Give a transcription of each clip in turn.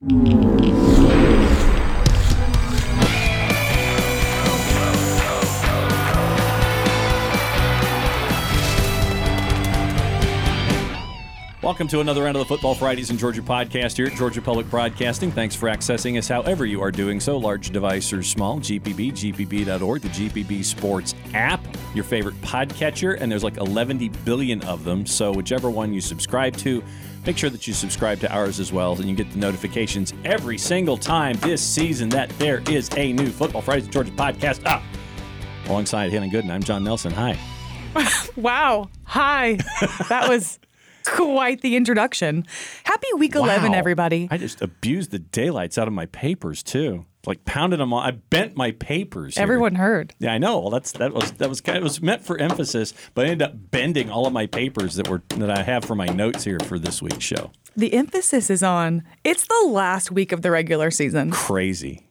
Welcome to another round of the Football Fridays in Georgia podcast here at Georgia Public Broadcasting. Thanks for accessing us however you are doing so, large device or small. GPB, GPB.org, the GPB Sports app, your favorite podcatcher, and there's like 11 billion of them. So, whichever one you subscribe to, make sure that you subscribe to ours as well, and you get the notifications every single time this season that there is a new Football Fridays Georgia podcast up. Alongside Hannah Goodin, I'm Jon Nelson. Hi. Wow. Hi. That was quite the introduction. Happy week 11, Wow. everybody. I just abused the daylights out of my papers too. Like pounded them on. I bent my papers. here. Everyone heard. Yeah, I know. Well, that's that was that was kind of, it was meant for emphasis, but I ended up bending all of my papers that were that I have for my notes here for this week's show. The emphasis is on it's the last week of the regular season. Crazy.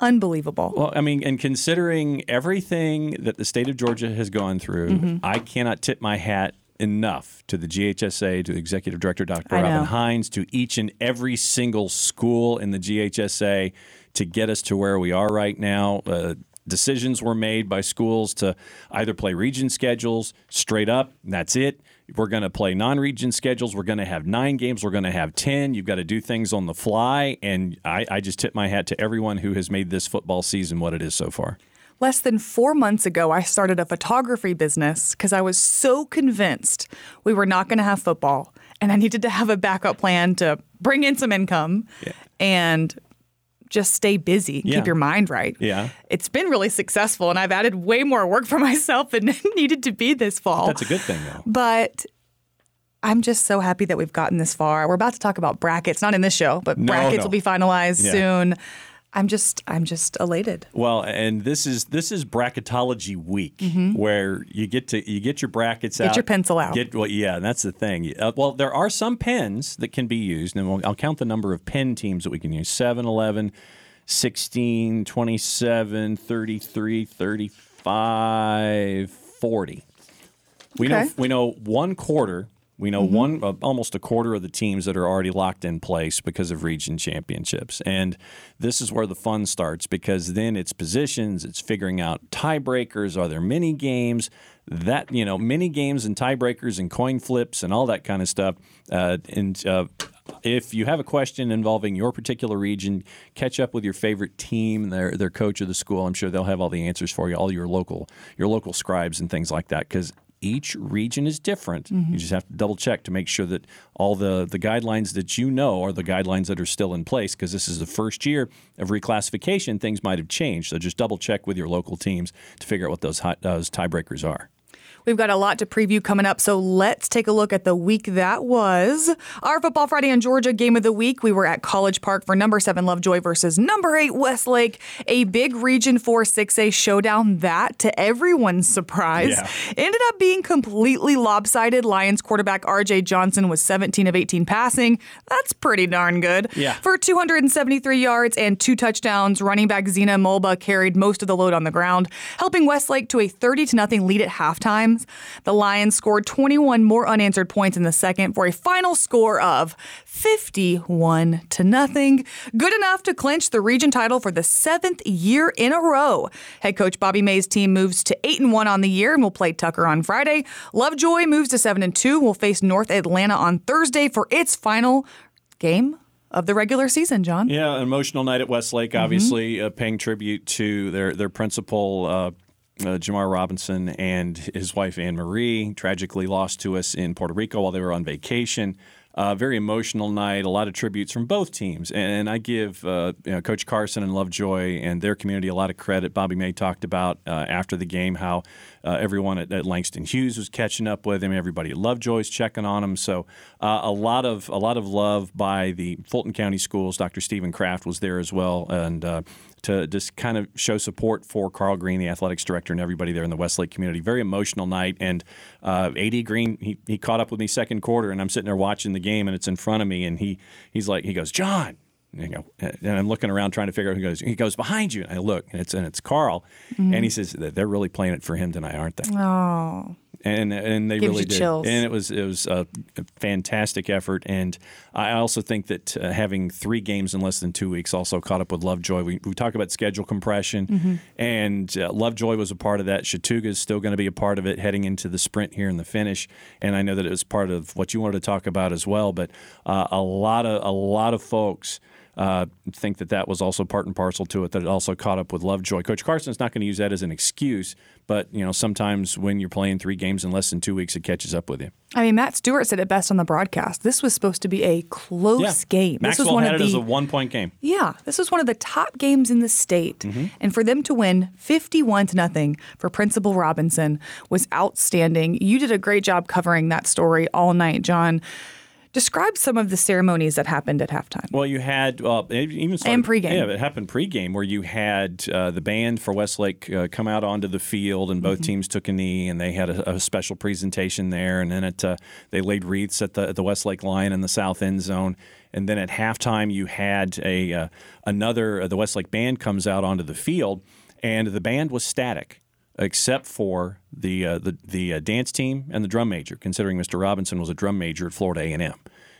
Unbelievable. Well, I mean, and considering everything that the state of Georgia has gone through, Mm-hmm. I cannot tip my hat enough to the GHSA, to the executive director, Dr. I know. Robin Hines, to each and every single school in the GHSA to get us to where we are right now. Uh, decisions were made by schools to either play region schedules straight up, and that's it. We're going to play non region schedules. We're going to have nine games. We're going to have 10. You've got to do things on the fly. And I, I just tip my hat to everyone who has made this football season what it is so far. Less than four months ago, I started a photography business because I was so convinced we were not going to have football and I needed to have a backup plan to bring in some income and just stay busy, Yeah. keep your mind right. Yeah. It's been really successful and I've added way more work for myself than needed to be this fall. That's a good thing, though. But I'm just so happy that we've gotten this far. We're about to talk about brackets, not in this show, but No, brackets no. will be finalized Yeah. soon. I'm just I'm just elated. Well, and this is this is bracketology week, where you get to you get your brackets out, Mm-hmm. your pencil out. Get well, yeah, that's the thing. Uh, well, there are some pens that can be used, and we'll, I'll count the number of pen teams that we can use: 7, 11, 16, 27, 33, 35, 40. We know we know one quarter. We know one uh, almost a quarter of the teams that are already locked in place because of region championships, and this is where the fun starts because then it's positions, it's figuring out tiebreakers. Are there mini games? That you know, mini games and tiebreakers and coin flips and all that kind of stuff. Uh, and uh, if you have a question involving your particular region, catch up with your favorite team, their their coach of the school. I'm sure they'll have all the answers for you, all your local your local scribes and things like that. Because each region is different. You mm-hmm. just have to double check to make sure that all the the guidelines that you know are the guidelines that are still in place. Because this is the first year of reclassification, things might have changed. So just double check with your local teams to figure out what those hot, those tiebreakers are. We've got a lot to preview coming up, so let's take a look at the week that was. Our Football Friday in Georgia game of the week. We were at College Park for number seven Lovejoy versus number eight Westlake. A big Region 4 6A showdown that, to everyone's surprise, Yeah. ended up being completely lopsided. Lions quarterback RJ Johnson was 17 of 18 passing. That's pretty darn good. Yeah. For 273 yards and two touchdowns, running back Zena Mulba carried most of the load on the ground, helping Westlake to a 30 to nothing lead at halftime. The Lions scored 21 more unanswered points in the second for a final score of 51 to nothing. Good enough to clinch the region title for the seventh year in a row. Head coach Bobby May's team moves to 8 and 1 on the year and will play Tucker on Friday. Lovejoy moves to 7 and 2. Will face North Atlanta on Thursday for its final game of the regular season, Jon. Yeah, an emotional night at Westlake, obviously uh, paying tribute to their their principal. Uh, uh, Jamar Robinson and his wife Anne Marie tragically lost to us in Puerto Rico while they were on vacation. Uh, very emotional night. A lot of tributes from both teams, and I give uh, you know, Coach Carson and Lovejoy and their community a lot of credit. Bobby May talked about uh, after the game how uh, everyone at, at Langston Hughes was catching up with him. Everybody at Lovejoy's checking on him. So uh, a lot of a lot of love by the Fulton County schools. Dr. Stephen Kraft was there as well, and uh, to just kind of show support for Carl Green, the athletics director, and everybody there in the Westlake community. Very emotional night. And uh, AD Green, he, he caught up with me second quarter, and I'm sitting there watching the game, and it's in front of me, and he he's like, he goes, Jon. And, I go, and I'm looking around trying to figure out who goes. He goes behind you, and I look, and it's and it's Carl, and he says they're really playing it for him tonight, aren't they? Oh, and and they Gives really did. chills. And it was it was a fantastic effort. And I also think that uh, having three games in less than two weeks also caught up with Lovejoy. We, we talk about schedule compression, Mm-hmm. and uh, Lovejoy was a part of that. Chattooga is still going to be a part of it heading into the sprint here in the finish. And I know that it was part of what you wanted to talk about as well. But uh, a lot of a lot of folks uh, think that that was also part and parcel to it. That it also caught up with Lovejoy. Coach Carson's not going to use that as an excuse, but you know sometimes when you're playing three games in less than two weeks, it catches up with you. I mean, Matt Stewart said it best on the broadcast. This was supposed to be a close game. This was one had of it the as a one point game. Yeah, this was one of the top games in the state. Mm-hmm. And for them to win 51 to nothing for Principal Robinson was outstanding. You did a great job covering that story all night, Jon. Describe some of the ceremonies that happened at halftime. Well, you had uh, even started, And pregame. Yeah, it happened pregame where you had uh, the band for Westlake uh, come out onto the field, and Mm-hmm. both teams took a knee, and they had a, a special presentation there, and then it uh, they laid wreaths at the at the Westlake line in the south end zone, and then at halftime you had a uh, another uh, the Westlake band comes out onto the field, and the band was static except for the uh, the the uh, dance team and the drum major. Considering Mr. Robinson was a drum major at Florida A and M,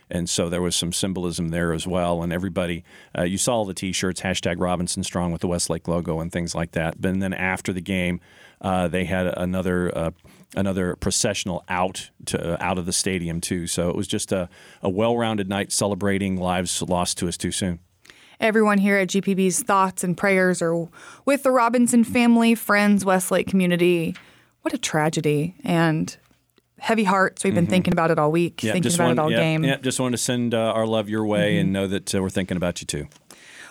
and so there was some symbolism there as well. And everybody, uh, you saw all the T-shirts hashtag Robinson Strong with the Westlake logo and things like that. But then after the game, uh, they had another. Uh, Another processional out to uh, out of the stadium too, so it was just a, a well-rounded night celebrating lives lost to us too soon. Everyone here at GPB's thoughts and prayers are with the Robinson family, friends, Westlake community. What a tragedy and heavy hearts. We've been thinking about it all week, thinking about wanted, it all yeah, game. Yeah, just wanted to send uh, our love your way and know that uh, we're thinking about you too.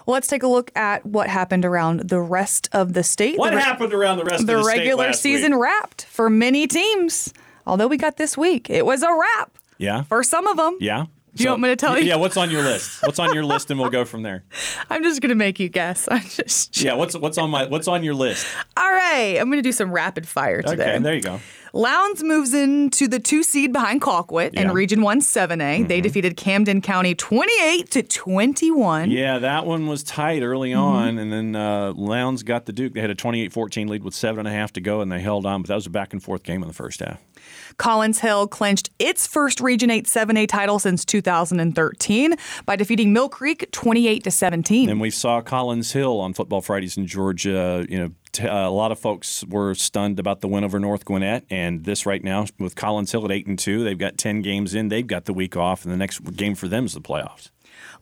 Well, let's take a look at what happened around the rest of the state. What the re- happened around the rest the of the state the regular season week? wrapped for many teams. Although we got this week, it was a wrap Yeah. for some of them. Yeah. Do you want me to tell you? Yeah. What's on your list? What's on your list, and we'll go from there. I'm just gonna make you guess. I'm just Yeah. What's what's on my what's on your list? all right. I'm gonna do some rapid fire today. Okay. There you go. Lowndes moves into the two seed behind Colquitt in Yeah. Mm-hmm. Region 1 7A. They defeated Camden County 28 to 21. Yeah, that one was tight early Mm-hmm. on, and then uh, Lowndes got the Duke. They had a 28-14 lead with seven and a half to go, and they held on. But that was a back and forth game in the first half. Collins Hill clinched its first Region 8 7A title since 2013 by defeating Mill Creek 28 to 17. And we saw Collins Hill on Football Fridays in Georgia. You know, uh, a lot of folks were stunned about the win over North Gwinnett, and this right now with Collins Hill at eight and two, they've got ten games in. They've got the week off, and the next game for them is the playoffs.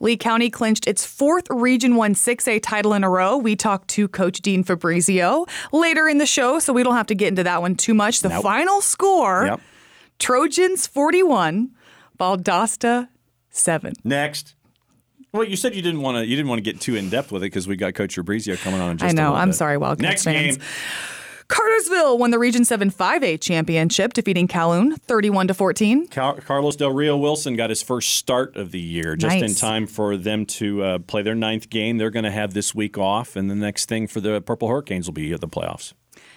Lee County clinched its fourth Region 1 6A title in a row. We talked to Coach Dean Fabrizio later in the show, so we don't have to get into that one too much. The Nope. final score Yep. Trojans 41, Valdosta 7. Next. Well, you said you didn't want to. You didn't want to get too in depth with it because we got Coach Fabrizio coming on. In just I a know. little I'm bit. sorry, Wildcats Next fans. game. Cartersville won the Region 7 5A championship, defeating Calhoun 31 to 14. Carlos Del Rio Wilson got his first start of the year, just in time for them to uh, play their ninth game. They're going to have this week off, and the next thing for the Purple Hurricanes will be the playoffs.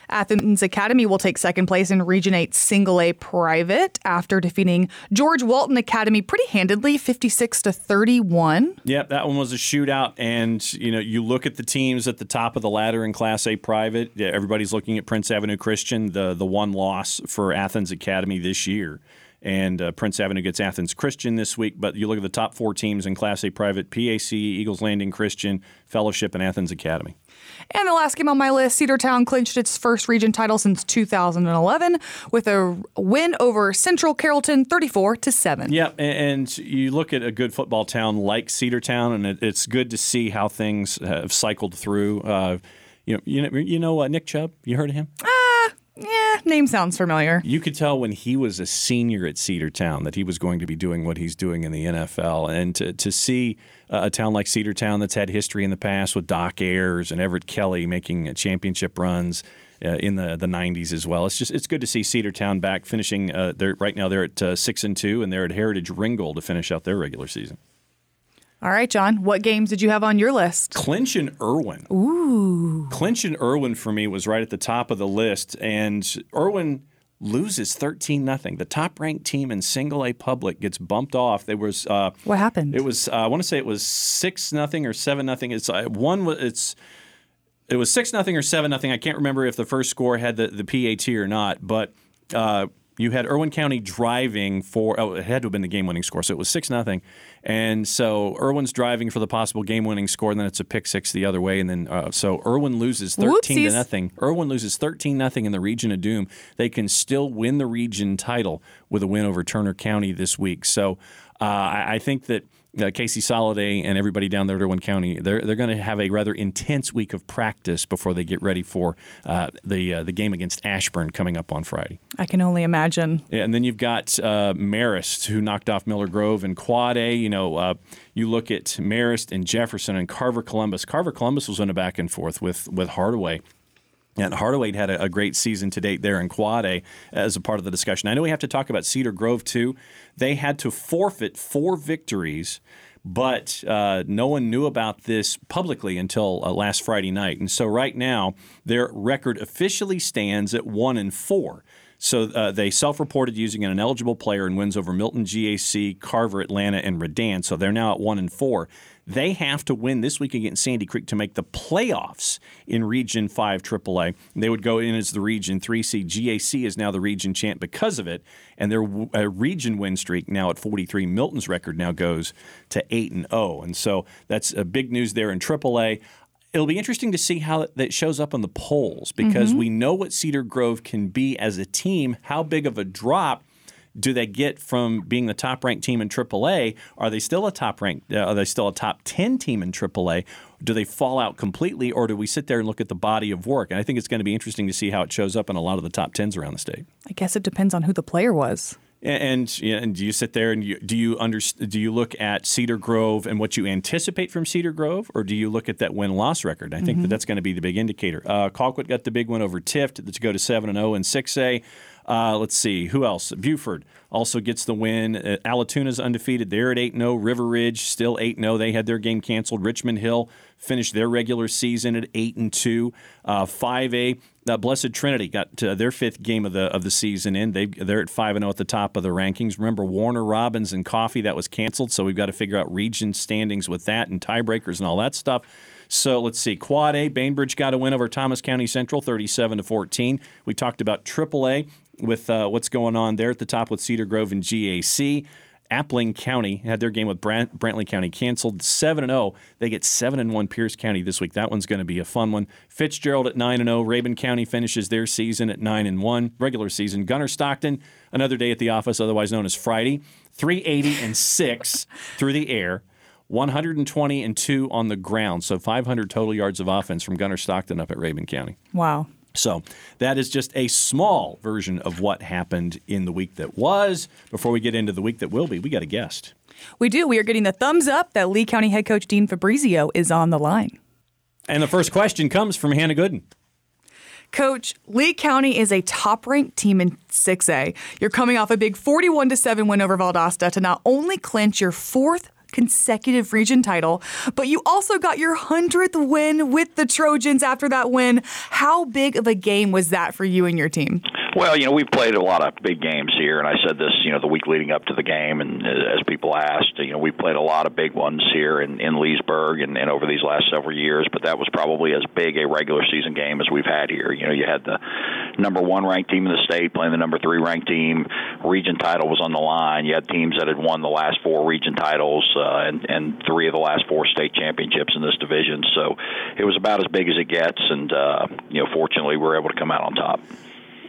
Athens Academy will take second place in Region 8 Single A Private after defeating George Walton Academy pretty handedly, 56 to 31. Yep, that one was a shootout, and you know you look at the teams at the top of the ladder in Class A private. Yeah, everybody's looking at Prince Avenue Christian, the the one loss for Athens Academy this year, and uh, Prince Avenue gets Athens Christian this week. But you look at the top four teams in Class A private: PAC, Eagles Landing Christian, Fellowship, and Athens Academy. And the last game on my list, Cedartown clinched its first region title since 2011 with a win over Central Carrollton 34 to 7. Yep, and you look at a good football town like Cedartown, and it's good to see how things have cycled through. Uh, you know, you know, you know uh, Nick Chubb. You heard of him? Yeah, name sounds familiar. You could tell when he was a senior at Cedartown that he was going to be doing what he's doing in the NFL. And to, to see a town like Cedartown that's had history in the past with Doc Ayers and Everett Kelly making uh, championship runs uh, in the, the 90s as well. It's just it's good to see Cedartown back finishing. Uh, they're, right now they're at uh, six and two, and they're at Heritage Ringgold to finish out their regular season. All right, Jon, what games did you have on your list? Clinch and Irwin. Ooh. Clinch and Irwin for me was right at the top of the list, and Irwin loses 13 nothing. The top ranked team in single A public gets bumped off. There was uh, What happened? it was uh, I want to say it was six nothing or seven nothing. It's uh, one was it's it was six nothing or seven nothing. I can't remember if the first score had the, the PAT or not, but uh, You had Irwin County driving for oh, it had to have been the game-winning score, so it was six nothing, and so Irwin's driving for the possible game-winning score, and then it's a pick six the other way, and then uh, so Irwin loses thirteen Whoopsies. to nothing. Irwin loses thirteen nothing in the region of doom. They can still win the region title with a win over Turner County this week. So uh, I, I think that uh, Casey Soliday and everybody down there at Irwin County, they're they're going to have a rather intense week of practice before they get ready for uh, the uh, the game against Ashburn coming up on Friday. I can only imagine. Yeah, and then you've got uh, Marist, who knocked off Miller Grove and Quad A. You know, uh, you look at Marist and Jefferson and Carver Columbus. Carver Columbus was in a back and forth with with Hardaway. And Hardaway had a, a, great season to date there in Quad A as a part of the discussion. I know we have to talk about Cedar Grove too. They had to forfeit four victories, but uh, no one knew about this publicly until uh, last Friday night. And so right now, their record officially stands at one and four. So uh, they self-reported using an ineligible player and wins over Milton, GAC, Carver, Atlanta, and Redan. So they're now at one and four. They have to win this week against Sandy Creek to make the playoffs in Region 5 AAA. They would go in as the Region 3 seed. GAC is now the region champ because of it, and their uh, region win streak now at 43. Milton's record now goes to 8 and 0. And so that's a big news there in AAA it'll be interesting to see how that shows up on the polls because mm-hmm. we know what Cedar Grove can be as a team. How big of a drop do they get from being the top ranked team in AAA? Are they still a top ranked? Uh, are they still a top 10 team in AAA? Do they fall out completely, or do we sit there and look at the body of work? And I think it's going to be interesting to see how it shows up in a lot of the top 10s around the state. I guess it depends on who the player was. And, and do you sit there and you, do you under, do you look at Cedar Grove and what you anticipate from Cedar Grove, or do you look at that win loss record? I think mm-hmm. that that's going to be the big indicator. Uh, Colquitt got the big one over Tift to go to seven and zero in six A. Uh, let's see who else. Buford also gets the win. Uh, Allatoona undefeated. They're at 8 0. River Ridge still 8 0. They had their game canceled. Richmond Hill finished their regular season at 8 and 2. Uh, 5A, uh, Blessed Trinity got their fifth game of the of the season in. They they're at 5 and 0 at the top of the rankings. Remember Warner Robins and Coffee that was canceled, so we've got to figure out region standings with that and tiebreakers and all that stuff. So let's see. Quad A, Bainbridge got a win over Thomas County Central, 37 to 14. We talked about Triple A with uh, what's going on there at the top with Cedar Grove and GAC. Appling County had their game with Brant- Brantley County canceled 7 and 0. They get 7 and 1 Pierce County this week. That one's going to be a fun one. Fitzgerald at 9 and 0. Rabun County finishes their season at 9 and 1, regular season. Gunner Stockton, another day at the office, otherwise known as Friday, 380 and 6 through the air. 120 and 2 on the ground, so 500 total yards of offense from Gunner Stockton up at Rabun County. Wow. So that is just a small version of what happened in the week that was. Before we get into the week that will be, we got a guest. We do. We are getting the thumbs up that Lee County head coach Dean Fabrizio is on the line. And the first question comes from Hannah Goodin. Coach, Lee County is a top ranked team in 6A. You're coming off a big 41 7 win over Valdosta to not only clinch your fourth consecutive region title, but you also got your 100th win with the Trojans after that win. How big of a game was that for you and your team? Well, you know, we've played a lot of big games here, and I said this, you know, the week leading up to the game, and as people asked, you know, we played a lot of big ones here in, in Leesburg and, and over these last several years, but that was probably as big a regular season game as we've had here. You know, you had the number one ranked team in the state playing the number three ranked team. Region title was on the line. You had teams that had won the last four region titles uh, and, and three of the last four state championships in this division. So it was about as big as it gets, and uh, you know, fortunately, we were able to come out on top.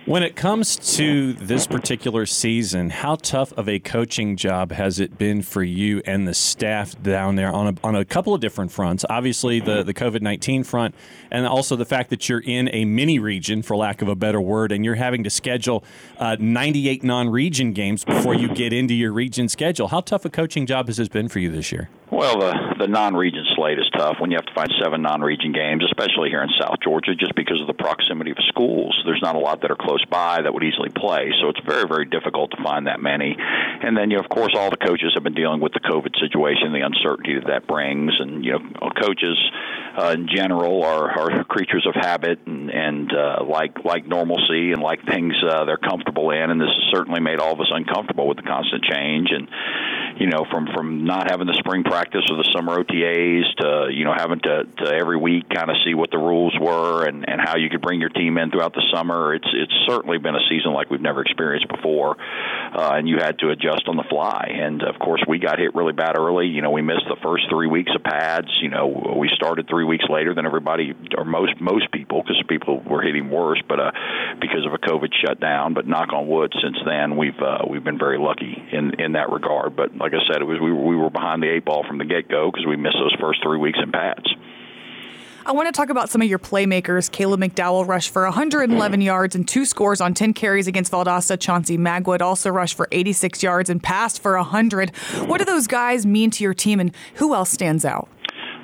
When it comes to this particular season, how tough of a coaching job has it been for you and the staff down there on a, on a couple of different fronts? Obviously, the, the COVID 19 front, and also the fact that you're in a mini region, for lack of a better word, and you're having to schedule uh, 98 non region games before you get into your region schedule. How tough a coaching job has this been for you this year? Well, the the non-region slate is tough when you have to find seven non-region games, especially here in South Georgia, just because of the proximity of schools. There's not a lot that are close by that would easily play, so it's very, very difficult to find that many. And then, you know, of course, all the coaches have been dealing with the COVID situation, the uncertainty that that brings, and you know, coaches uh, in general are, are creatures of habit and, and uh, like like normalcy and like things uh, they're comfortable in, and this has certainly made all of us uncomfortable with the constant change. And you know, from from not having the spring practice or the summer OTAs to you know having to, to every week kind of see what the rules were and and how you could bring your team in throughout the summer. It's it's certainly been a season like we've never experienced before, uh, and you had to adjust on the fly. And of course, we got hit really bad early. You know, we missed the first three weeks of pads. You know, we started three weeks later than everybody or most most people because people were hitting worse, but uh, because of a COVID shutdown. But knock on wood, since then we've uh, we've been very lucky in in that regard. But like I said, it was we we were behind the eight ball from the get go because we missed those first three weeks in pads. I want to talk about some of your playmakers. Caleb McDowell rushed for 111 yards and two scores on 10 carries against Valdosta. Chauncey Magwood also rushed for 86 yards and passed for 100. What do those guys mean to your team, and who else stands out?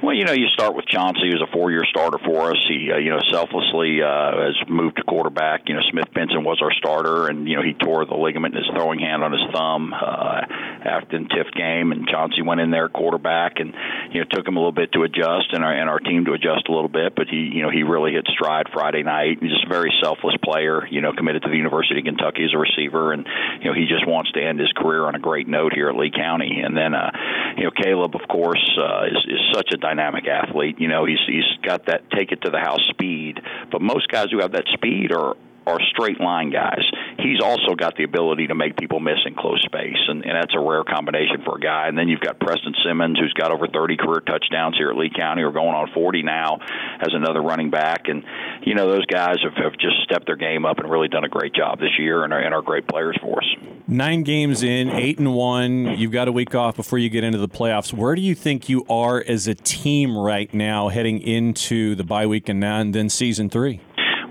Well, you know, you start with Chauncey, who's a four-year starter for us. He, uh, you know, selflessly uh, has moved to quarterback. You know, Smith Benson was our starter, and you know he tore the ligament in his throwing hand on his thumb uh, after the Tift game, and Chauncey went in there quarterback, and you know took him a little bit to adjust, and our and our team to adjust a little bit. But he, you know, he really hit stride Friday night. He's just a very selfless player. You know, committed to the University of Kentucky as a receiver, and you know he just wants to end his career on a great note here at Lee County. And then, uh, you know, Caleb, of course, uh, is is such a dynamic athlete. You know, he's he's got that take it to the house speed. But most guys who have that speed are are straight line guys. He's also got the ability to make people miss in close space, and, and that's a rare combination for a guy. And then you've got Preston Simmons, who's got over 30 career touchdowns here at Lee County, or going on 40 now as another running back. And you know those guys have, have just stepped their game up and really done a great job this year, and are, and are great players for us. Nine games in, eight and one. You've got a week off before you get into the playoffs. Where do you think you are as a team right now, heading into the bye week and now and then season three?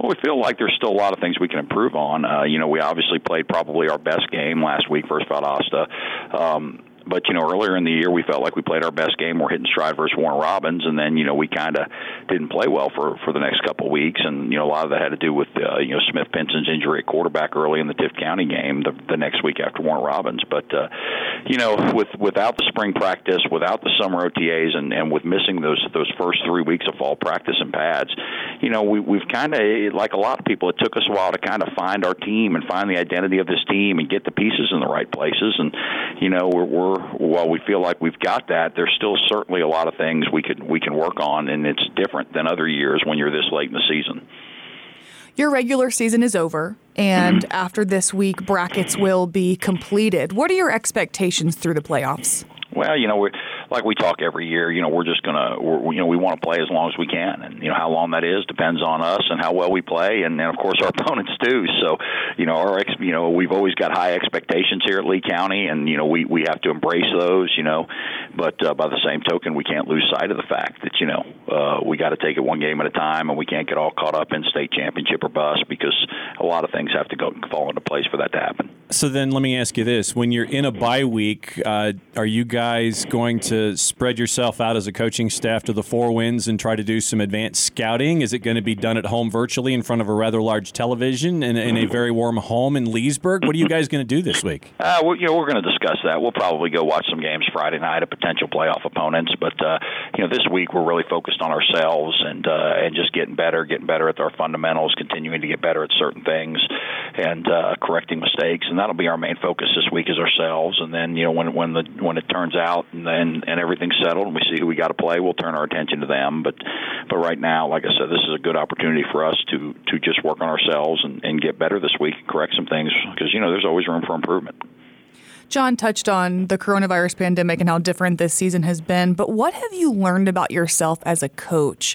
Well, we feel like there's still a lot of things we can improve on. Uh, you know, we obviously played probably our best game last week versus Valdosta. Um, but you know, earlier in the year, we felt like we played our best game. We're hitting stride versus Warner Robins, and then you know we kind of didn't play well for for the next couple weeks, and you know a lot of that had to do with uh, you know Smith Benson's injury at quarterback early in the Tift County game the, the next week after Warner Robins. But uh, you know, with without the spring practice, without the summer OTAs, and and with missing those those first three weeks of fall practice and pads, you know, we we've kind of like a lot of people, it took us a while to kind of find our team and find the identity of this team and get the pieces in the right places, and you know we're, we're while we feel like we've got that, there's still certainly a lot of things we could we can work on, and it's different than other years when you're this late in the season. Your regular season is over, and mm-hmm. after this week, brackets will be completed. What are your expectations through the playoffs? Well, you know, we like we talk every year. You know, we're just gonna, we're, you know, we want to play as long as we can, and you know how long that is depends on us and how well we play, and, and of course our opponents do. So, you know, our ex, you know, we've always got high expectations here at Lee County, and you know, we we have to embrace those. You know, but uh, by the same token, we can't lose sight of the fact that you know uh, we got to take it one game at a time, and we can't get all caught up in state championship or bust because a lot of things have to go fall into place for that to happen. So then, let me ask you this: When you're in a bye week, uh, are you guys going to spread yourself out as a coaching staff to the four winds and try to do some advanced scouting? Is it going to be done at home virtually in front of a rather large television in, in a very warm home in Leesburg? What are you guys going to do this week? Uh, well, you know, we're going to discuss that. We'll probably go watch some games Friday night of potential playoff opponents, but uh, you know, this week we're really focused on ourselves and uh, and just getting better, getting better at our fundamentals, continuing to get better at certain things, and uh, correcting mistakes, and that'll be our main focus this week is ourselves. And then you know when when the when it turns out and then and everything's settled and we see who we got to play, we'll turn our attention to them. But but right now, like I said, this is a good opportunity for us to to just work on ourselves and, and get better this week and correct some things because you know there's always room for improvement. Jon touched on the coronavirus pandemic and how different this season has been, but what have you learned about yourself as a coach?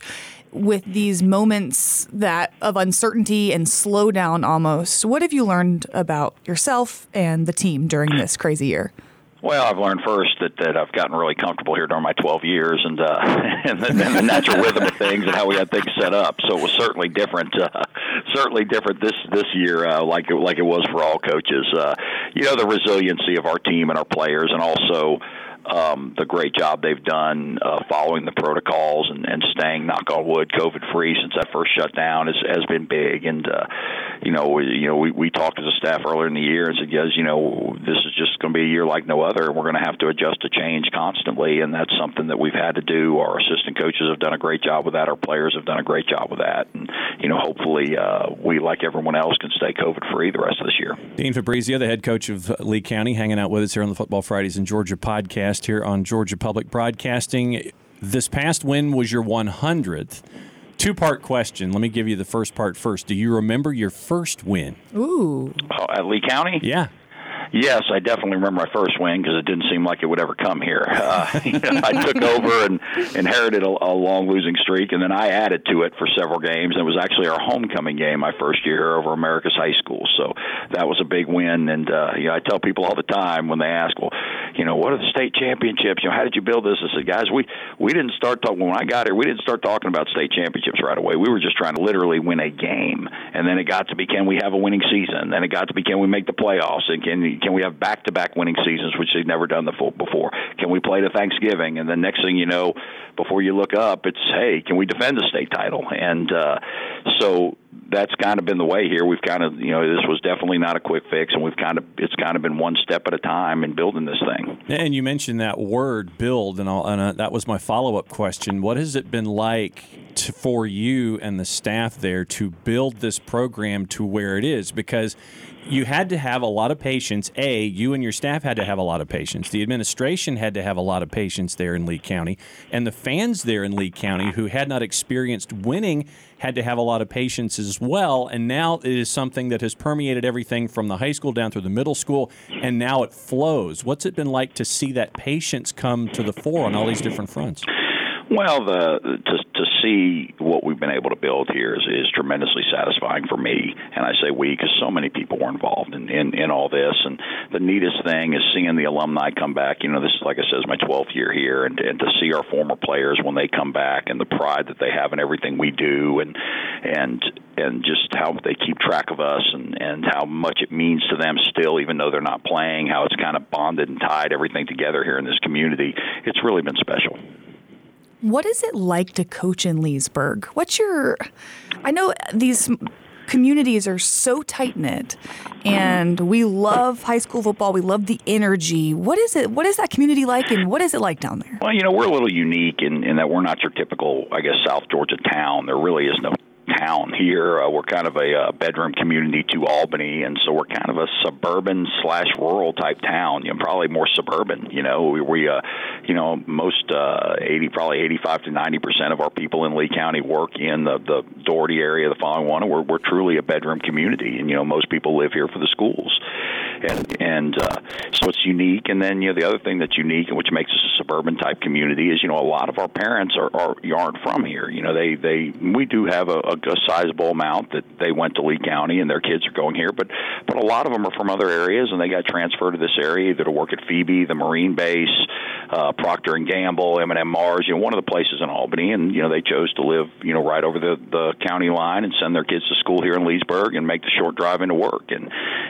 with these moments that of uncertainty and slowdown almost. What have you learned about yourself and the team during this crazy year? Well, I've learned first that, that I've gotten really comfortable here during my 12 years, and uh, and, the, and the natural rhythm of things and how we had things set up. So it was certainly different, uh, certainly different this this year, uh, like it, like it was for all coaches. Uh, you know, the resiliency of our team and our players, and also um, the great job they've done uh, following the protocols and, and staying, knock on wood, COVID free since that first shutdown has, has been big. And uh, you know, we, you know, we, we talked as a staff earlier in the year and said, guys, you know, this is just going to be a year like no other, and we're going to have to adjust to change constantly, and that's something that we've had to do. Our assistant coaches have done a great job with that. Our players have done a great job with that, and you know, hopefully, uh, we like everyone else can stay COVID free the rest of this year. Dean Fabrizio, the head coach of Lee County, hanging out with us here on the Football Fridays in Georgia podcast here on Georgia Public Broadcasting. This past win was your 100th. Two part question. Let me give you the first part first. Do you remember your first win? Ooh. Oh, at Lee County? Yeah. Yes, I definitely remember my first win because it didn't seem like it would ever come here. Uh, I took over and inherited a, a long losing streak, and then I added to it for several games. It was actually our homecoming game my first year here over Americus High School, so that was a big win. And uh, you know, I tell people all the time when they ask, "Well, you know, what are the state championships? You know, how did you build this?" I said, "Guys, we we didn't start talking when I got here. We didn't start talking about state championships right away. We were just trying to literally win a game, and then it got to be can we have a winning season? Then it got to be can we make the playoffs? And can can we have back to back winning seasons, which they've never done before? Can we play to Thanksgiving? And then next thing you know, before you look up, it's hey, can we defend the state title? And uh, so that's kind of been the way here. We've kind of, you know, this was definitely not a quick fix, and we've kind of, it's kind of been one step at a time in building this thing. And you mentioned that word "build," and, and uh, that was my follow-up question. What has it been like to, for you and the staff there to build this program to where it is? Because you had to have a lot of patience. A, you and your staff had to have a lot of patience. The administration had to have a lot of patience there in Lee County, and the fans there in Lee County who had not experienced winning had to have a lot of patience as well. And now it is something that has permeated everything from the high school down through the middle school, and now it flows. What's it been like to see that patience come to the fore on all these different fronts? Well, the to to see what we've been able to build here is, is tremendously satisfying for me, and I say we because so many people were involved in, in in all this. And the neatest thing is seeing the alumni come back. You know, this is like I said, is my 12th year here, and and to see our former players when they come back and the pride that they have in everything we do, and and and just how they keep track of us and and how much it means to them still, even though they're not playing. How it's kind of bonded and tied everything together here in this community. It's really been special. What is it like to coach in Leesburg? What's your. I know these communities are so tight knit and we love high school football we love the energy what is it what is that community like and what is it like down there well you know we're a little unique in, in that we're not your typical i guess south georgia town there really is no town here. Uh, we're kind of a, a bedroom community to Albany, and so we're kind of a suburban slash rural type town. You know, probably more suburban. You know, we, we uh, you know, most uh, eighty, probably eighty-five to ninety percent of our people in Lee County work in the the Dougherty area, the following one. We're we're truly a bedroom community, and you know, most people live here for the schools, and and uh, so it's unique. And then you know, the other thing that's unique and which makes us a suburban type community is you know, a lot of our parents are, are aren't from here. You know, they they we do have a, a a sizable amount that they went to Lee County and their kids are going here, but but a lot of them are from other areas and they got transferred to this area either to work at Phoebe, the Marine Base, uh, Procter and Gamble, M&M Mars, you know, one of the places in Albany, and you know they chose to live you know right over the the county line and send their kids to school here in Leesburg and make the short drive into work, and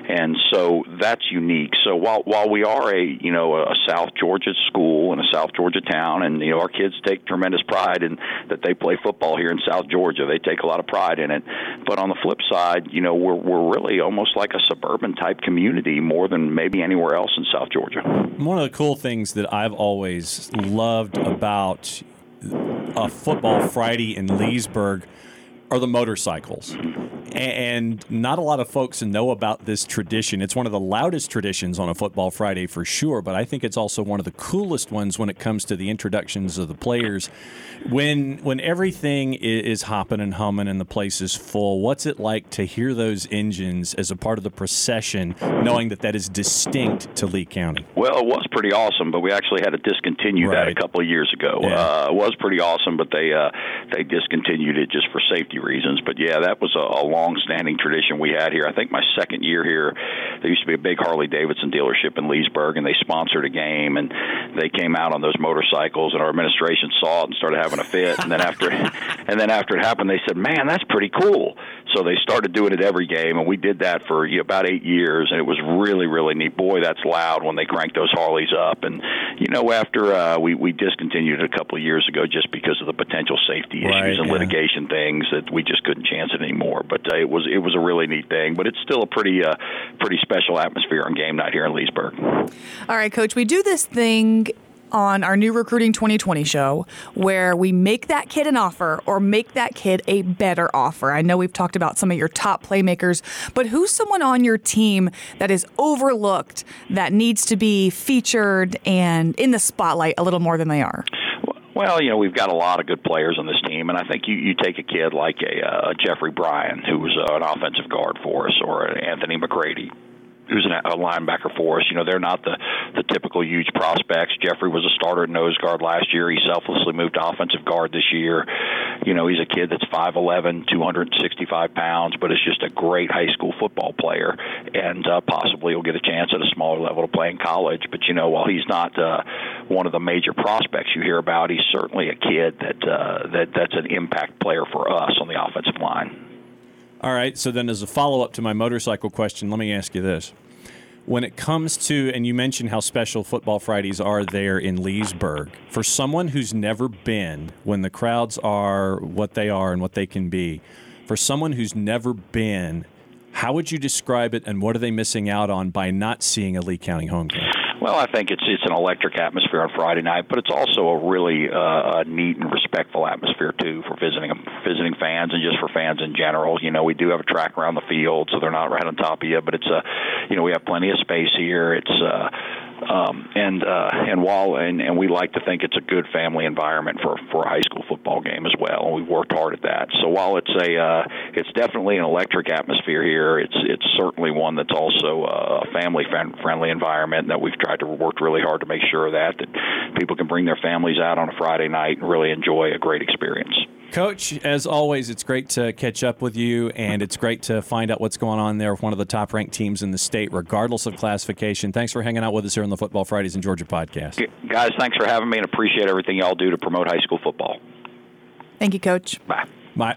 and so that's unique. So while while we are a you know a South Georgia school and a South Georgia town, and you know our kids take tremendous pride in that they play football here in South Georgia, they take a lot of pride in it. But on the flip side, you know we're we're really almost like a suburban type community more than maybe anywhere else in South Georgia. One of the cool things that I've always loved about a football Friday in Leesburg are the motorcycles. And not a lot of folks know about this tradition. It's one of the loudest traditions on a football Friday for sure, but I think it's also one of the coolest ones when it comes to the introductions of the players. When when everything is hopping and humming and the place is full, what's it like to hear those engines as a part of the procession, knowing that that is distinct to Lee County? Well, it was pretty awesome, but we actually had to discontinue right. that a couple of years ago. Yeah. Uh, it was pretty awesome, but they uh, they discontinued it just for safety reasons. But yeah, that was a, a long-standing tradition we had here. I think my second year here, there used to be a big Harley Davidson dealership in Leesburg, and they sponsored a game, and they came out on those motorcycles, and our administration saw it and started having a fit. And then after, and then after it happened, they said, "Man, that's pretty cool." so they started doing it every game, and we did that for you know, about eight years, and it was really really neat. Boy, that's loud when they crank those Harleys up. And you know, after uh, we we discontinued it a couple of years ago just because of the potential safety issues Right, and yeah. litigation things that we just couldn't chance it anymore. But uh, it was it was a really neat thing. But it's still a pretty uh, pretty special atmosphere on game night here in Leesburg. All right, coach, we do this thing on our new recruiting 2020 show where we make that kid an offer or make that kid a better offer. I know we've talked about some of your top playmakers, but who's someone on your team that is overlooked that needs to be featured and in the spotlight a little more than they are? Well, you know, we've got a lot of good players on this team, and I think you, you take a kid like a uh, Jeffrey Bryan, who's uh, an offensive guard for us, or Anthony McGrady, who's an, a linebacker for us. You know, they're not the the typical huge prospects. Jeffrey was a starter at nose guard last year. He selflessly moved to offensive guard this year. You know, he's a kid that's 5'11", 265 pounds, but is just a great high school football player, and uh, possibly will get a chance at a smaller level to play in college. But you know, while he's not uh, one of the major prospects you hear about, he's certainly a kid that uh, that that's an impact player for us on the offensive line. All right. So then, as a follow up to my motorcycle question, let me ask you this. When it comes to, and you mentioned how special Football Fridays are there in Leesburg, for someone who's never been, when the crowds are what they are and what they can be, for someone who's never been, how would you describe it and what are they missing out on by not seeing a Lee County home game? Well, I think it's it's an electric atmosphere on Friday night, but it's also a really uh, neat and respectful atmosphere too for visiting visiting fans and just for fans in general. You know, we do have a track around the field, so they're not right on top of you, but it's a you know we have plenty of space here. It's uh, um, and uh, and while and, and we like to think it's a good family environment for for a high school football game as well. And we've worked hard at that. So while it's a uh, it's definitely an electric atmosphere here, it's it's certainly one that's also a family friendly environment that we've tried to work really hard to make sure that that people can bring their families out on a Friday night and really enjoy a great experience. Coach, as always, it's great to catch up with you, and it's great to find out what's going on there with one of the top ranked teams in the state, regardless of classification. Thanks for hanging out with us here on the Football Fridays in Georgia podcast. Guys, thanks for having me and appreciate everything y'all do to promote high school football. Thank you, coach. Bye. My,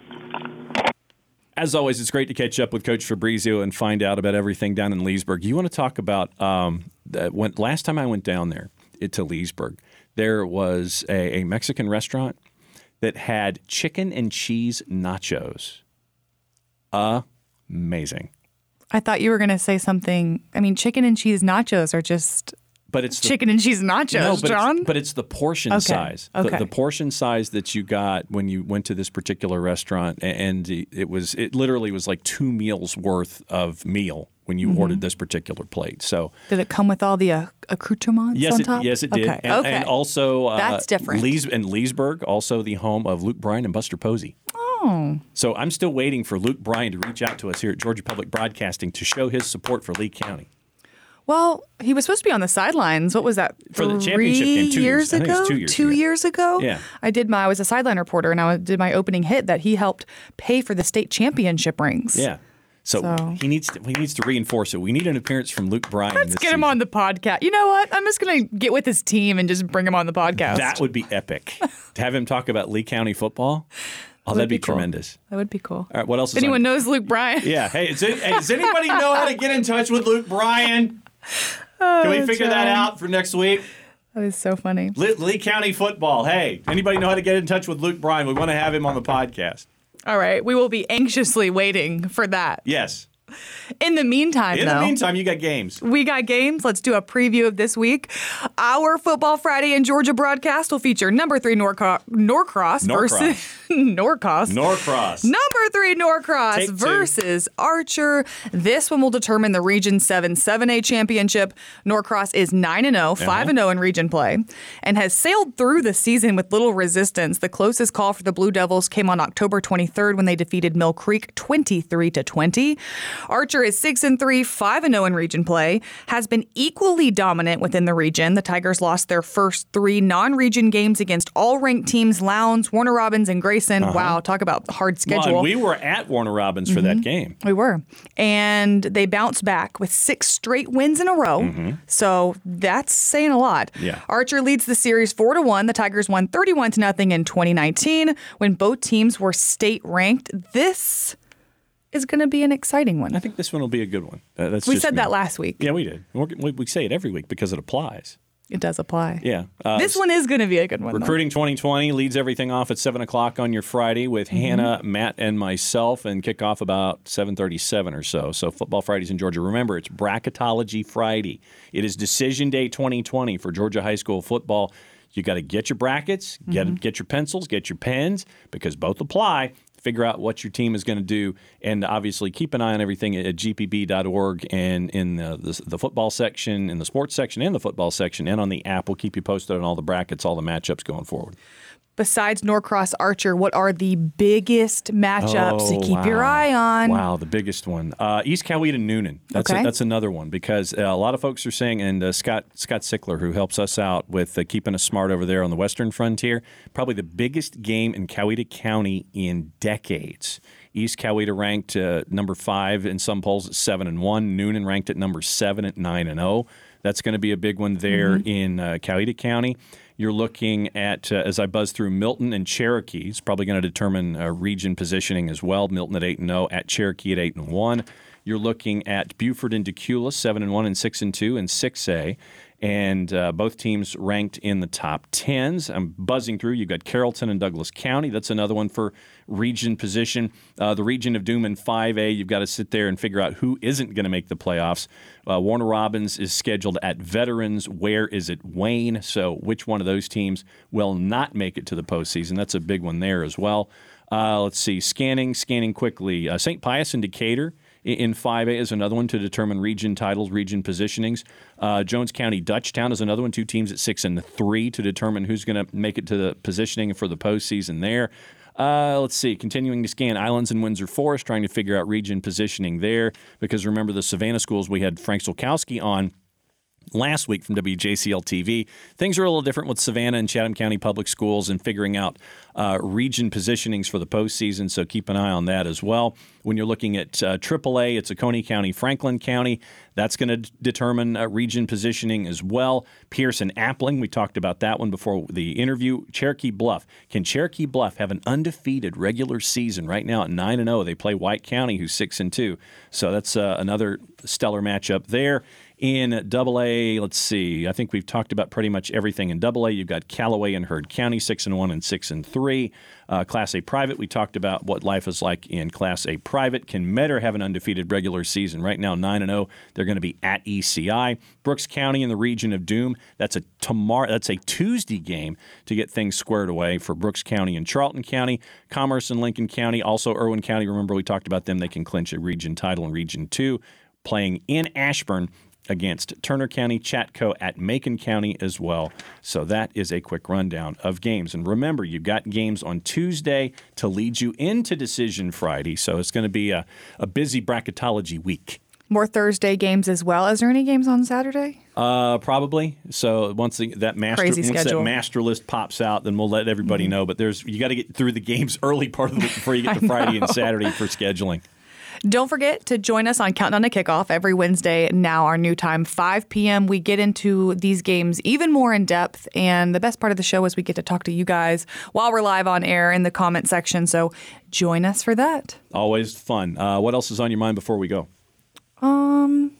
as always, it's great to catch up with Coach Fabrizio and find out about everything down in Leesburg. You want to talk about um, the, when last time I went down there it, to Leesburg, there was a, a Mexican restaurant that had chicken and cheese nachos. Amazing. I thought you were going to say something. I mean, chicken and cheese nachos are just But it's the, chicken and cheese nachos, no, but Jon. It's, but it's the portion Okay, size. The- okay. The, portion size that you got when you went to this particular restaurant, and it was it literally was like two meals worth of meal when you Mm-hmm. ordered this particular plate. So Did it come with all the uh, accoutrements yes, on it, top? yes, it did. Okay. And, okay. and also uh, That's different. Lees and Leesburg, also the home of Luke Bryan and Buster Posey. Oh. So I'm still waiting for Luke Bryan to reach out to us here at Georgia Public Broadcasting to show his support for Lee County. Well, he was supposed to be on the sidelines. What was that? For the championship game, two years- think ago. two years ago. years ago. Yeah. I did my. I was a sideline reporter, and I did my opening hit that he helped pay for the state championship rings. Yeah. So, So- he needs to, he needs to reinforce it. We need an appearance from Luke Bryan. Let's get him season. on the podcast. You know what? I'm just gonna get with his team and just bring him on the podcast. That would be epic. to have him talk about Lee County football. Oh, that'd be, be cool. tremendous. That would be cool. All right, what else? If Is anyone on? knows Luke Bryan? Yeah. Hey, is it, hey, does anybody know how to get in touch with Luke Bryan? Oh, Can we figure that out for next week? That is so funny. Lee, Lee County football. Hey, anybody know how to get in touch with Luke Bryan? We want to have him on the podcast. All right, we will be anxiously waiting for that. Yes. In the meantime, In though, the meantime, you got games. we got games. Let's do a preview of this week. Our Football Friday in Georgia broadcast will feature number three Norco- Norcross, versus Norcross. Norcross. Number three, Norcross Take two. versus Archer. This one will determine the Region 7 7A championship. Norcross is 9 0, uh-huh. 5 0 in region play, and has sailed through the season with little resistance. The closest call for the Blue Devils came on October 23rd when they defeated Mill Creek 23 to 20. Archer is 6 and 3, 5 and 0 in region play, has been equally dominant within the region. The Tigers lost their first three non region games against all ranked teams Lowndes, Warner Robins, and Grayson. Wow, talk about hard Uh-huh. Well, schedule. we were at Warner Robins for that game. We were. And they bounced back with six straight wins in a row. So that's saying a lot. Mm-hmm. Yeah. Archer leads the series 4 to 1. The Tigers won 31 to nothing in 2019 when both teams were state ranked. This is going to be an exciting one. I think this one will be a good one. Uh, that's we said me. that last week. Yeah, we did. We're, we, we say it every week because it applies. It does apply. Yeah. Uh, This one is going to be a good one. though. Recruiting 2020 leads everything off at 7 o'clock on your Friday with Mm-hmm. Hannah, Matt, and myself, and kick off about 7.37 or so. So Football Fridays in Georgia. Remember, it's Bracketology Friday. It is Decision Day 2020 for Georgia High School football. You got to get your brackets, get, Mm-hmm. get your pencils, get your pens, because both apply. Figure out what your team is going to do, and obviously keep an eye on everything at gpb.org and in the, the, the football section, in the sports section, and the football section, and on the app. We'll keep you posted on all the brackets, all the matchups going forward. Besides Norcross Archer, what are the biggest matchups to Oh, keep your eye on? Wow, the biggest one. Uh, East Coweta Newnan. That's Okay. a, that's another one because uh, a lot of folks are saying, and uh, Scott Scott Sickler, who helps us out with uh, keeping us smart over there on the Western Frontier, probably the biggest game in Coweta County in decades. East Coweta ranked uh, number five in some polls at seven and one. Newnan ranked at number seven at nine and zero. That's going to be a big one there in uh, Coweta County. You're looking at, uh, as I buzz through, Milton and Cherokee. It's probably going to determine uh, region positioning as well. Milton at 8 and 0, at Cherokee at 8 and 1. You're looking at Buford and Dacula, 7 and 1 and 6 and 2 and 6A. And uh, both teams ranked in the top 10s. I'm buzzing through. You've got Carrollton and Douglas County. That's another one for region position. Uh, the region of Doom in 5A, you've got to sit there and figure out who isn't going to make the playoffs. Uh, Warner Robins is scheduled at Veterans. Where is it Wayne? So, which one of those teams will not make it to the postseason? That's a big one there as well. Uh, let's see. Scanning, scanning quickly. Uh, St. Pius and Decatur in 5A is another one to determine region titles, region positionings. Uh, Jones County Dutchtown is another one, two teams at 6 and 3 to determine who's going to make it to the positioning for the postseason there. Uh, let's see. Continuing to scan Islands and Windsor Forest, trying to figure out region positioning there. Because remember, the Savannah schools, we had Frank Solkowski on last week from WJCL TV. Things are a little different with Savannah and Chatham County Public Schools and figuring out uh, region positionings for the postseason, so keep an eye on that as well. When you're looking at uh, AAA, it's Oconee County, Franklin County. That's going to d- determine uh, region positioning as well. Pearson Appling, we talked about that one before the interview. Cherokee Bluff. Can Cherokee Bluff have an undefeated regular season right now at 9 and 0? They play White County, who's 6 and 2. So that's uh, another stellar matchup there. In double A, let's see. I think we've talked about pretty much everything in double A. You've got Callaway and Heard County, six and one and six and three. Uh, Class A private, we talked about what life is like in Class A private. Can Metter have an undefeated regular season? Right now, nine and zero. They're going to be at ECI. Brooks County in the region of Doom. That's a tomorrow. That's a Tuesday game to get things squared away for Brooks County and Charlton County. Commerce and Lincoln County, also Irwin County. Remember we talked about them. They can clinch a region title in Region Two, playing in Ashburn against Turner County, Chatco at Macon County as well. So that is a quick rundown of games. And remember, you've got games on Tuesday to lead you into Decision Friday. So it's going to be a, a busy bracketology week. More Thursday games as well. Is there any games on Saturday? Uh, probably. So once the, that master Crazy once that master list pops out, then we'll let everybody know. But there's you got to get through the games early part of the week before you get to Friday and Saturday for scheduling. Don't forget to join us on Countdown to Kickoff every Wednesday. Now, our new time, 5 p.m. We get into these games even more in depth. And the best part of the show is we get to talk to you guys while we're live on air in the comment section. So join us for that. Always fun. Uh, what else is on your mind before we go? Um,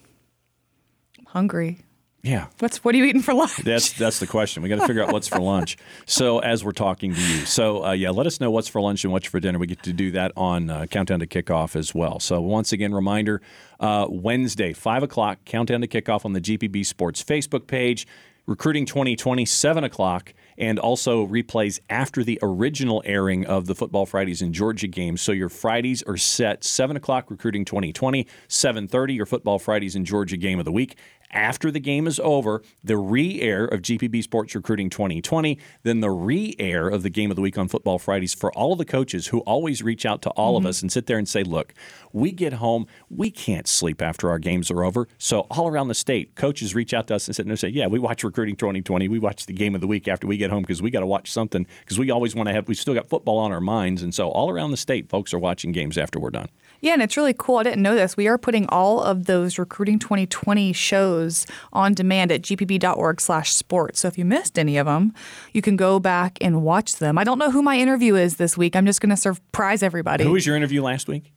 I'm hungry. Yeah. What's what are you eating for lunch? That's that's the question. We got to figure out what's for lunch. So as we're talking to you, so uh, yeah, let us know what's for lunch and what's for dinner. We get to do that on uh, Countdown to Kickoff as well. So once again, reminder: uh, Wednesday, five o'clock, Countdown to Kickoff on the GPB Sports Facebook page. Recruiting 2020, 7 o'clock, and also replays after the original airing of the Football Fridays in Georgia games. So your Fridays are set 7 o'clock, Recruiting 2020, 7.30, your Football Fridays in Georgia game of the week. After the game is over, the re-air of GPB Sports Recruiting 2020, then the re-air of the game of the week on Football Fridays for all of the coaches who always reach out to all of mm-hmm. us and sit there and say, look, we get home, we can't sleep after our games are over. So all around the state, coaches reach out to us and sit there and say, yeah, we watch Recruiting 2020. We watch the game of the week after we get home because we got to watch something because we always want to have, we still got football on our minds. And so all around the state, folks are watching games after we're done. Yeah, and it's really cool. I didn't know this. We are putting all of those Recruiting 2020 shows on demand at gpb.org slash sports. So if you missed any of them, you can go back and watch them. I don't know who my interview is this week. I'm just going to surprise everybody. Who was your interview last week?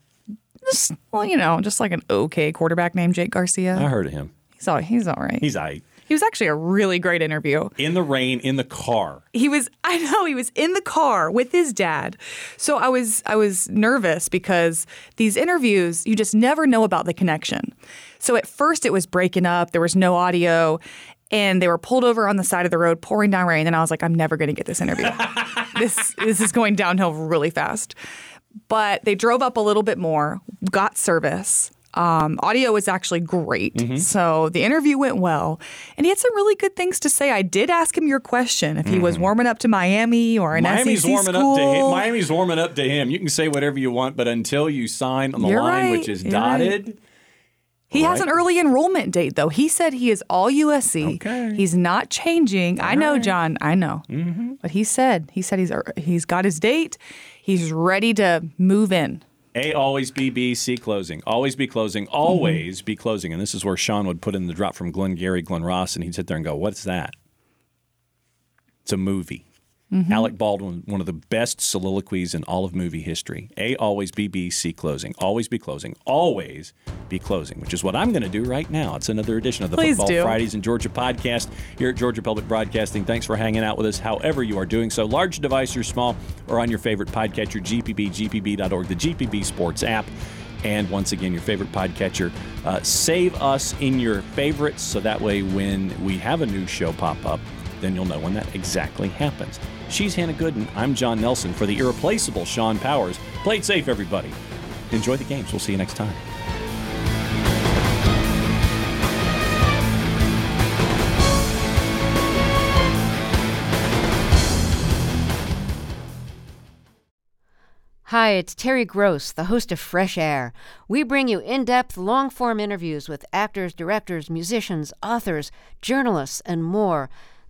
just well, you know, just like an okay quarterback named Jake Garcia. I heard of him. He's all he's all right. He's I he was actually a really great interview. in the rain in the car. He was I know he was in the car with his dad. So I was I was nervous because these interviews you just never know about the connection. So at first it was breaking up, there was no audio and they were pulled over on the side of the road pouring down rain and I was like I'm never going to get this interview. this this is going downhill really fast. But they drove up a little bit more, got service. Um, audio was actually great. Mm-hmm. So the interview went well. And he had some really good things to say. I did ask him your question if he was warming up to Miami or an Mm-hmm. Miami's SEC warming school. up to him. Miami's warming up to him. You can say whatever you want, but until you sign on the You're line, right. which is You're dotted, he has an early enrollment date, though. He said he is all USC. Okay. He's not changing. I know, Jon. I know. Mm-hmm. But he said he said he's he's got his date. He's ready to move in. A always be B, C closing. Always be closing. Mm-hmm. Always be closing. And this is where Sean would put in the drop from Glenn Gary, Glen Ross, and he'd sit there and go, What's that? It's a movie. Alec Baldwin, one of the best soliloquies in all of movie history. A always be B, C closing. Always be closing. Always be closing, which is what I'm going to do right now. It's another edition of the Please Football do. Fridays in Georgia podcast here at Georgia Public Broadcasting. Thanks for hanging out with us, however you are doing so. Large device or small, or on your favorite podcatcher, GPB, GPB.org, the GPB Sports app. And once again, your favorite podcatcher. Uh, save us in your favorites so that way when we have a new show pop up, then you'll know when that exactly happens. She's Hannah Goodin. I'm Jon Nelson for the irreplaceable Sean Powers. Play it safe, everybody. Enjoy the games. We'll see you next time. Hi, it's Terry Gross, the host of Fresh Air. We bring you in depth, long form interviews with actors, directors, musicians, authors, journalists, and more.